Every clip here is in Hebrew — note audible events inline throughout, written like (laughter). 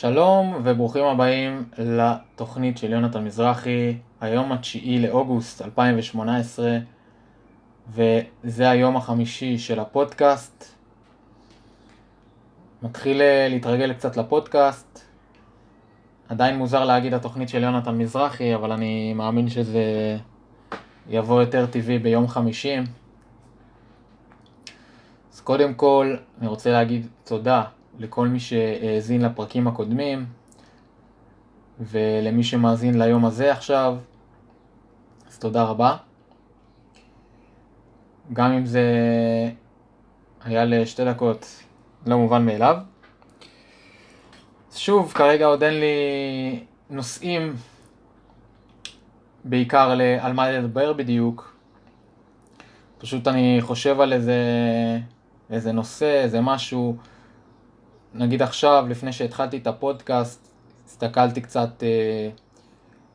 שלום וברוכים הבאים לתוכנית של יונתן מזרחי, היום התשיעי לאוגוסט 2018 וזה היום החמישי של הפודקאסט. מתחיל אה, להתרגל קצת לפודקאסט, עדיין מוזר להגיד התוכנית של יונתן מזרחי, אבל אני מאמין שזה יבוא יותר טבעי ביום חמישי. אז קודם כל אני רוצה להגיד תודה לכל מי שהאזין לפרקים הקודמים ולמי שמאזין ליום הזה עכשיו, אז תודה רבה. גם אם זה היה לשתי דקות לא מובן מאליו. שוב, כרגע עוד אין לי נושאים בעיקר על מה לדבר בדיוק. פשוט אני חושב על איזה, איזה נושא, איזה משהו. נגיד עכשיו, לפני שהתחלתי את הפודקאסט, הסתכלתי קצת אה,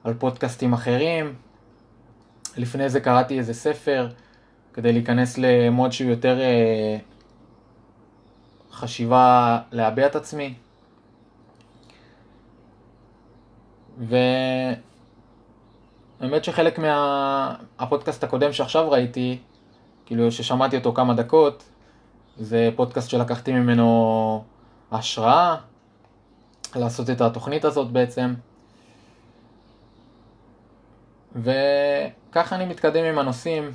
על פודקאסטים אחרים. לפני זה קראתי איזה ספר כדי להיכנס למוד שהוא יותר אה, חשיבה להביע את עצמי. והאמת שחלק מהפודקאסט מה... הקודם שעכשיו ראיתי, כאילו ששמעתי אותו כמה דקות, זה פודקאסט שלקחתי ממנו השראה לעשות את התוכנית הזאת בעצם. וככה אני מתקדם עם הנושאים.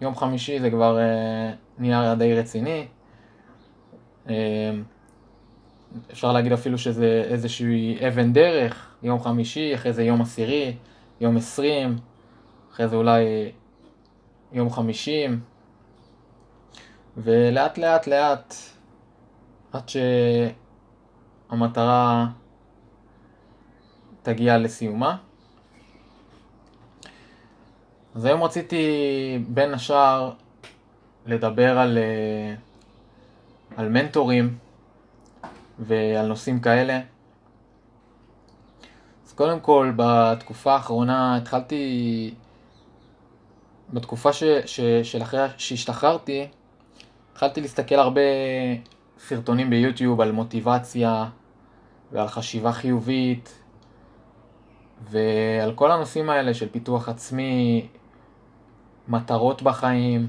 יום חמישי זה כבר אה, נהיה די רציני. אה, אפשר להגיד אפילו שזה איזושהי אבן דרך, יום חמישי, אחרי זה יום עשירי, יום עשרים, אחרי זה אולי יום חמישים, ולאט לאט לאט, עד שהמטרה תגיע לסיומה. אז היום רציתי בין השאר לדבר על, אה, על מנטורים ועל נושאים כאלה. אז קודם כל, בתקופה האחרונה התחלתי, בתקופה ש, ש, של אחרי שהשתחררתי, התחלתי להסתכל הרבה סרטונים ביוטיוב על מוטיבציה ועל חשיבה חיובית ועל כל הנושאים האלה של פיתוח עצמי, מטרות בחיים,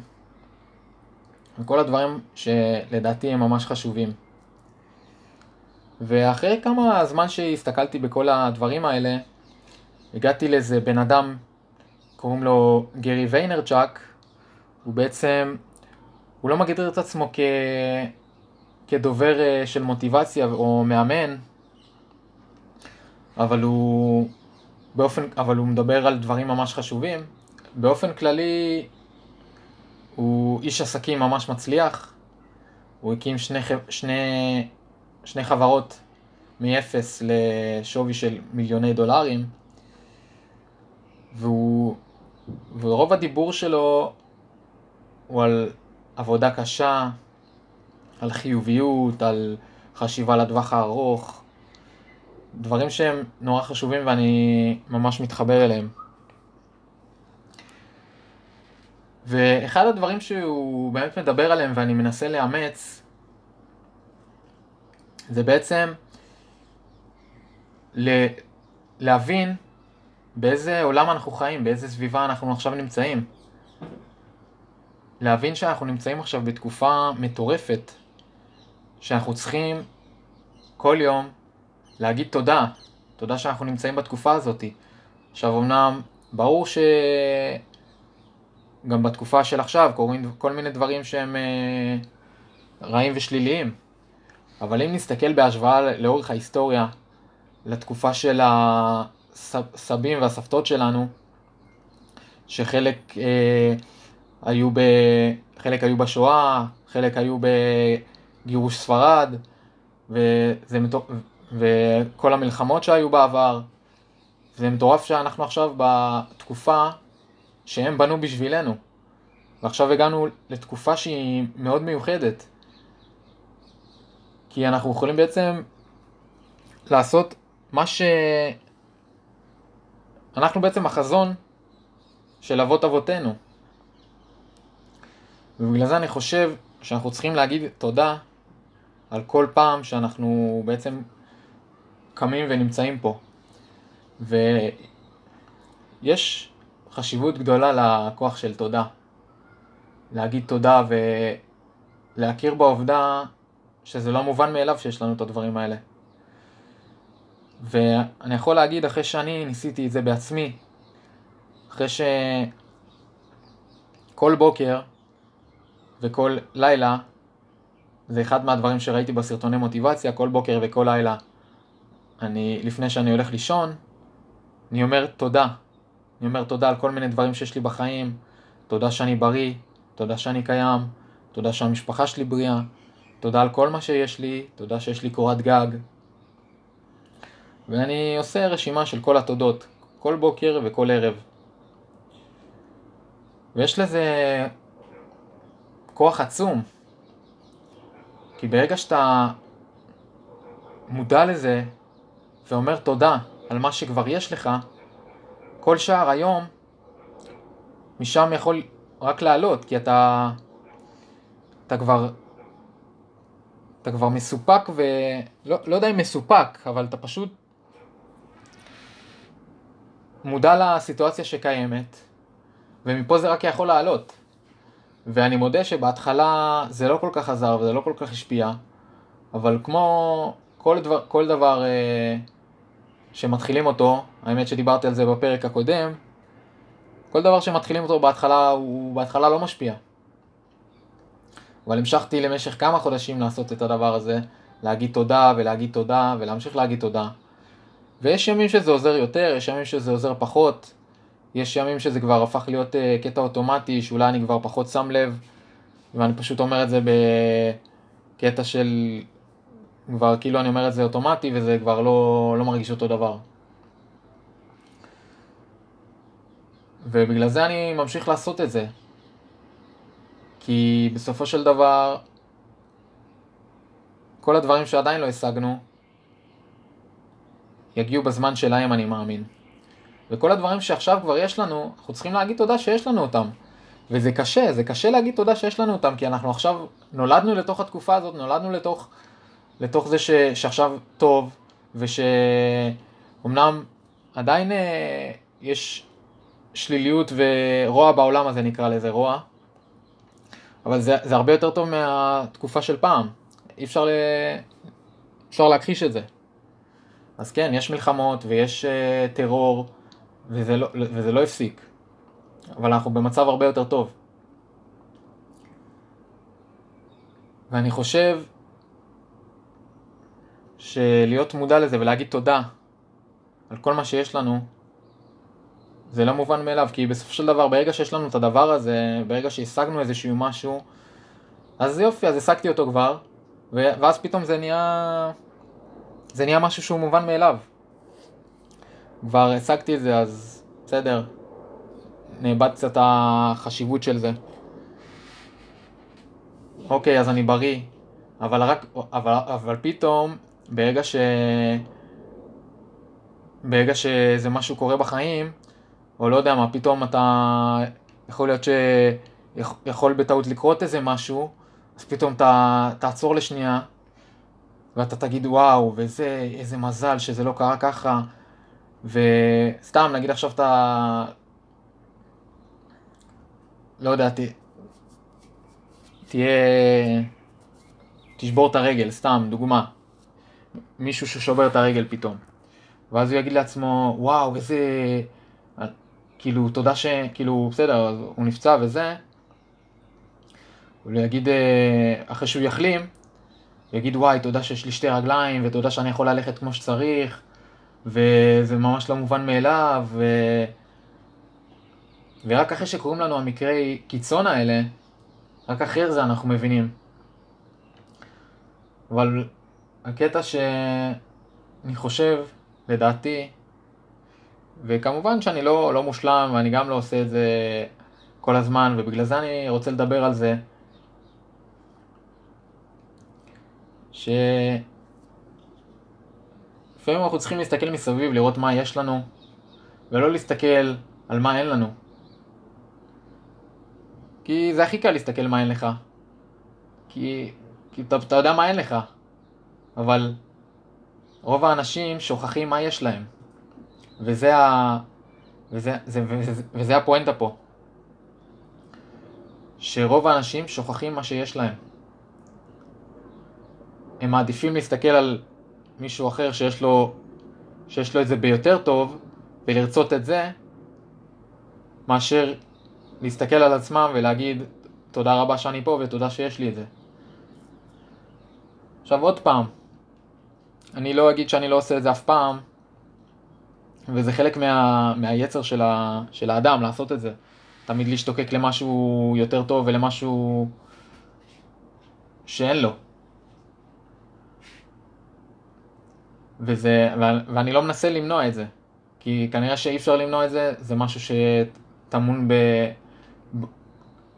וכל הדברים שלדעתי הם ממש חשובים. ואחרי כמה זמן שהסתכלתי בכל הדברים האלה, הגעתי לאיזה בן אדם, קוראים לו גרי ויינרצ'אק, הוא בעצם, הוא לא מגדיר את עצמו כ... כדובר אה, של מוטיבציה או מאמן, אבל הוא, באופן, אבל הוא מדבר על דברים ממש חשובים. באופן כללי, הוא איש עסקים ממש מצליח, הוא הקים שני, שני שני חברות מ-0 לשווי של מיליוני דולרים, והוא, ורוב הדיבור שלו הוא על עבודה קשה, על חיוביות, על חשיבה לטווח הארוך, דברים שהם נורא חשובים ואני ממש מתחבר אליהם. ואחד הדברים שהוא באמת מדבר עליהם ואני מנסה לאמץ זה בעצם ל- להבין באיזה עולם אנחנו חיים, באיזה סביבה אנחנו עכשיו נמצאים. להבין שאנחנו נמצאים עכשיו בתקופה מטורפת, שאנחנו צריכים כל יום להגיד תודה, תודה שאנחנו נמצאים בתקופה הזאת. עכשיו אמנם ברור שגם בתקופה של עכשיו קורים כל מיני דברים שהם אה, רעים ושליליים, אבל אם נסתכל בהשוואה לאורך ההיסטוריה, לתקופה של הסבים והסבתות שלנו, שחלק אה, היו, ב, חלק היו בשואה, חלק היו בגירוש ספרד, וזה, וכל המלחמות שהיו בעבר. זה מטורף שאנחנו עכשיו בתקופה שהם בנו בשבילנו. ועכשיו הגענו לתקופה שהיא מאוד מיוחדת. כי אנחנו יכולים בעצם לעשות מה ש... אנחנו בעצם החזון של אבות אבותינו. ובגלל זה אני חושב שאנחנו צריכים להגיד תודה על כל פעם שאנחנו בעצם קמים ונמצאים פה. ויש חשיבות גדולה לכוח של תודה. להגיד תודה ולהכיר בעובדה שזה לא מובן מאליו שיש לנו את הדברים האלה. ואני יכול להגיד אחרי שאני ניסיתי את זה בעצמי, אחרי שכל בוקר וכל לילה, זה אחד מהדברים שראיתי בסרטוני מוטיבציה, כל בוקר וכל לילה, אני, לפני שאני הולך לישון, אני אומר תודה. אני אומר תודה על כל מיני דברים שיש לי בחיים, תודה שאני בריא, תודה שאני קיים, תודה שהמשפחה שלי בריאה, תודה על כל מה שיש לי, תודה שיש לי קורת גג. ואני עושה רשימה של כל התודות, כל בוקר וכל ערב. ויש לזה כוח עצום. כי ברגע שאתה מודע לזה ואומר תודה על מה שכבר יש לך, כל שער היום משם יכול רק לעלות, כי אתה, אתה כבר, אתה כבר מסופק ולא לא יודע אם מסופק, אבל אתה פשוט מודע לסיטואציה שקיימת, ומפה זה רק יכול לעלות. ואני מודה שבהתחלה זה לא כל כך עזר וזה לא כל כך השפיע, אבל כמו כל דבר, כל דבר אה, שמתחילים אותו, האמת שדיברתי על זה בפרק הקודם, כל דבר שמתחילים אותו בהתחלה, הוא בהתחלה לא משפיע. אבל המשכתי למשך כמה חודשים לעשות את הדבר הזה, להגיד תודה ולהגיד תודה ולהמשיך להגיד תודה. ויש ימים שזה עוזר יותר, יש ימים שזה עוזר פחות, יש ימים שזה כבר הפך להיות uh, קטע אוטומטי, שאולי אני כבר פחות שם לב, ואני פשוט אומר את זה בקטע של... כבר כאילו אני אומר את זה אוטומטי וזה כבר לא, לא מרגיש אותו דבר. ובגלל זה אני ממשיך לעשות את זה. כי בסופו של דבר, כל הדברים שעדיין לא השגנו, יגיעו בזמן שלהם, אני מאמין. וכל הדברים שעכשיו כבר יש לנו, אנחנו צריכים להגיד תודה שיש לנו אותם. וזה קשה, זה קשה להגיד תודה שיש לנו אותם, כי אנחנו עכשיו נולדנו לתוך התקופה הזאת, נולדנו לתוך, לתוך זה ש, שעכשיו טוב, ושאומנם עדיין אה, יש שליליות ורוע בעולם הזה נקרא לזה רוע, אבל זה, זה הרבה יותר טוב מהתקופה של פעם, אי אפשר, ל... אפשר להכחיש את זה. אז כן, יש מלחמות ויש uh, טרור, וזה לא, וזה לא הפסיק, אבל אנחנו במצב הרבה יותר טוב. ואני חושב שלהיות מודע לזה ולהגיד תודה על כל מה שיש לנו, זה לא מובן מאליו, כי בסופו של דבר, ברגע שיש לנו את הדבר הזה, ברגע שהשגנו איזשהו משהו, אז יופי, אז השגתי אותו כבר, ואז פתאום זה נהיה... זה נהיה משהו שהוא מובן מאליו. כבר השגתי את זה, אז בסדר, נאבד קצת החשיבות של זה. אוקיי, אז אני בריא, אבל רק, אבל, אבל פתאום, ברגע ש... ברגע שזה משהו קורה בחיים, או לא יודע מה, פתאום אתה, יכול להיות שיכול בטעות לקרות איזה משהו, אז פתאום אתה תעצור לשנייה, ואתה תגיד וואו, וזה, איזה מזל שזה לא קרה ככה, וסתם, נגיד עכשיו אתה, לא יודע, ת, תהיה, תשבור את הרגל, סתם, דוגמה, מישהו ששובר את הרגל פתאום, ואז הוא יגיד לעצמו, וואו, איזה... כאילו, תודה ש... כאילו, בסדר, הוא נפצע וזה, הוא יגיד, אה, אחרי שהוא יחלים, הוא יגיד, וואי, תודה שיש לי שתי רגליים, ותודה שאני יכול ללכת כמו שצריך, וזה ממש לא מובן מאליו, ו... ורק אחרי שקוראים לנו המקרי קיצון האלה, רק אחרי זה אנחנו מבינים. אבל הקטע שאני חושב, לדעתי, וכמובן שאני לא, לא מושלם ואני גם לא עושה את זה כל הזמן ובגלל זה אני רוצה לדבר על זה שלפעמים אנחנו צריכים להסתכל מסביב, לראות מה יש לנו ולא להסתכל על מה אין לנו כי זה הכי קל להסתכל מה אין לך כי, כי אתה, אתה יודע מה אין לך אבל רוב האנשים שוכחים מה יש להם. וזה, ה... וזה, זה, וזה, וזה הפואנטה פה. שרוב האנשים שוכחים מה שיש להם. הם מעדיפים להסתכל על מישהו אחר שיש לו, שיש לו את זה ביותר טוב ולרצות את זה, מאשר להסתכל על עצמם ולהגיד תודה רבה שאני פה ותודה שיש לי את זה. עכשיו עוד פעם, אני לא אגיד שאני לא עושה את זה אף פעם, וזה חלק מה, מהיצר של, ה, של האדם לעשות את זה. תמיד להשתוקק למשהו יותר טוב ולמשהו שאין לו. וזה, ואני לא מנסה למנוע את זה, כי כנראה שאי אפשר למנוע את זה, זה משהו שטמון ב,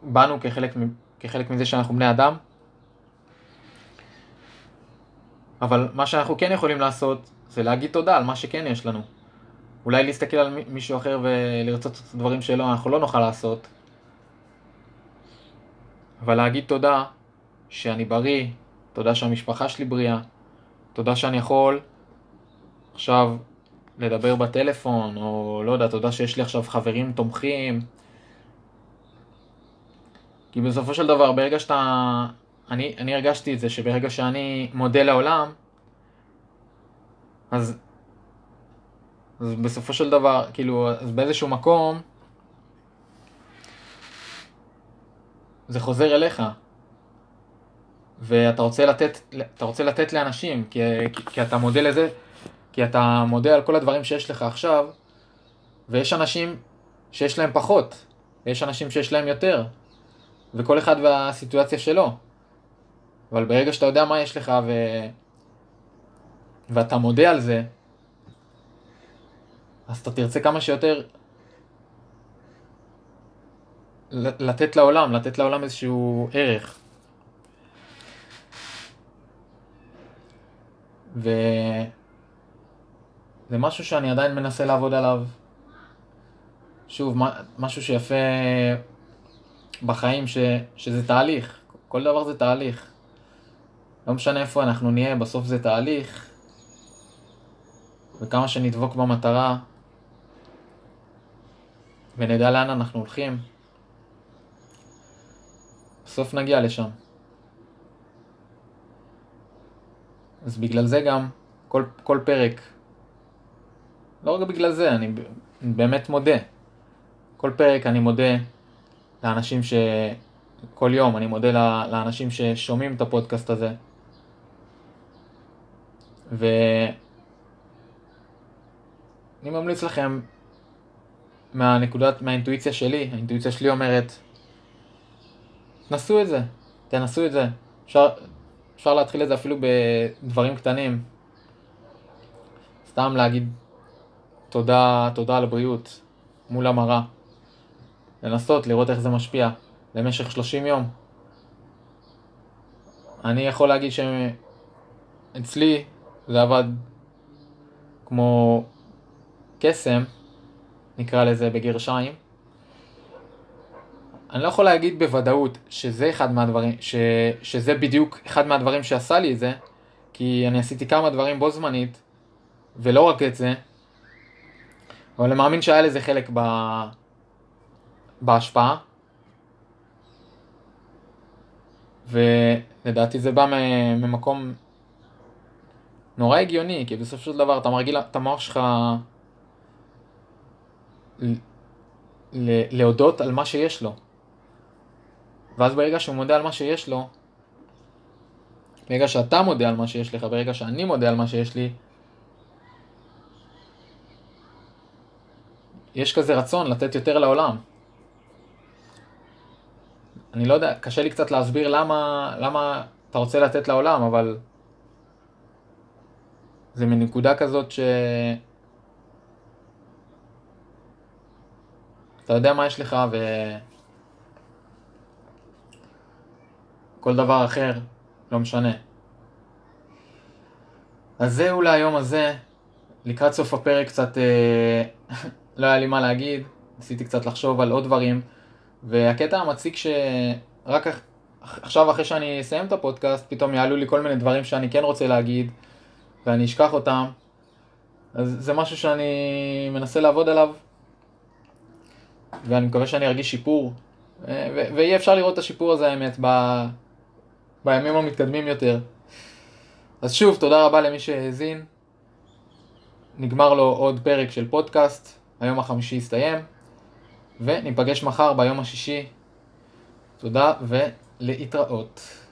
בנו כחלק, כחלק מזה שאנחנו בני אדם. אבל מה שאנחנו כן יכולים לעשות, זה להגיד תודה על מה שכן יש לנו. אולי להסתכל על מישהו אחר ולרצות את הדברים שלו, אנחנו לא נוכל לעשות. אבל להגיד תודה שאני בריא, תודה שהמשפחה שלי בריאה, תודה שאני יכול עכשיו לדבר בטלפון, או לא יודע, תודה שיש לי עכשיו חברים תומכים. כי בסופו של דבר, ברגע שאתה... אני, אני הרגשתי את זה, שברגע שאני מודה לעולם, אז אז בסופו של דבר, כאילו, אז באיזשהו מקום, זה חוזר אליך. ואתה רוצה לתת, אתה רוצה לתת לאנשים, כי, כי, כי אתה מודה לזה, כי אתה מודה על כל הדברים שיש לך עכשיו, ויש אנשים שיש להם פחות, ויש אנשים שיש להם יותר, וכל אחד והסיטואציה שלו. אבל ברגע שאתה יודע מה יש לך ו... ואתה מודה על זה, אז אתה תרצה כמה שיותר לתת לעולם, לתת לעולם איזשהו ערך. וזה משהו שאני עדיין מנסה לעבוד עליו. שוב, משהו שיפה בחיים, ש, שזה תהליך. כל דבר זה תהליך. לא משנה איפה אנחנו נהיה, בסוף זה תהליך. וכמה שנדבוק במטרה, ונדע לאן אנחנו הולכים, בסוף נגיע לשם. אז בגלל זה גם, כל, כל פרק, לא רק בגלל זה, אני באמת מודה. כל פרק אני מודה לאנשים ש... כל יום אני מודה לאנשים ששומעים את הפודקאסט הזה. ואני ממליץ לכם מהנקודת, מהאינטואיציה שלי, האינטואיציה שלי אומרת, תנסו את זה, תנסו את זה. אפשר, אפשר להתחיל את זה אפילו בדברים קטנים. סתם להגיד תודה, תודה על הבריאות מול המראה. לנסות לראות איך זה משפיע למשך 30 יום. אני יכול להגיד שאצלי זה עבד כמו קסם, נקרא לזה בגרשיים. אני לא יכול להגיד בוודאות שזה אחד מהדברים, ש, שזה בדיוק אחד מהדברים שעשה לי את זה, כי אני עשיתי כמה דברים בו זמנית, ולא רק את זה, אבל אני מאמין שהיה לזה חלק ב... בהשפעה. ולדעתי זה בא ממקום נורא הגיוני, כי בסופו של דבר אתה מרגיל את המוח שלך להודות על מה שיש לו. ואז ברגע שהוא מודה על מה שיש לו, ברגע שאתה מודה על מה שיש לך, ברגע שאני מודה על מה שיש לי, יש כזה רצון לתת יותר לעולם. אני לא יודע, קשה לי קצת להסביר למה, למה אתה רוצה לתת לעולם, אבל זה מנקודה כזאת ש... אתה יודע מה יש לך ו... כל דבר אחר, לא משנה. אז זהו להיום הזה. לקראת סוף הפרק קצת אה, (laughs) לא היה לי מה להגיד, ניסיתי קצת לחשוב על עוד דברים, והקטע המציק שרק עכשיו אחרי שאני אסיים את הפודקאסט, פתאום יעלו לי כל מיני דברים שאני כן רוצה להגיד, ואני אשכח אותם, אז זה משהו שאני מנסה לעבוד עליו, ואני מקווה שאני ארגיש שיפור, אה, ו- ויהיה אפשר לראות את השיפור הזה האמת ב- בימים המתקדמים יותר. אז שוב, תודה רבה למי שהאזין. נגמר לו עוד פרק של פודקאסט, היום החמישי הסתיים, וניפגש מחר ביום השישי. תודה ולהתראות.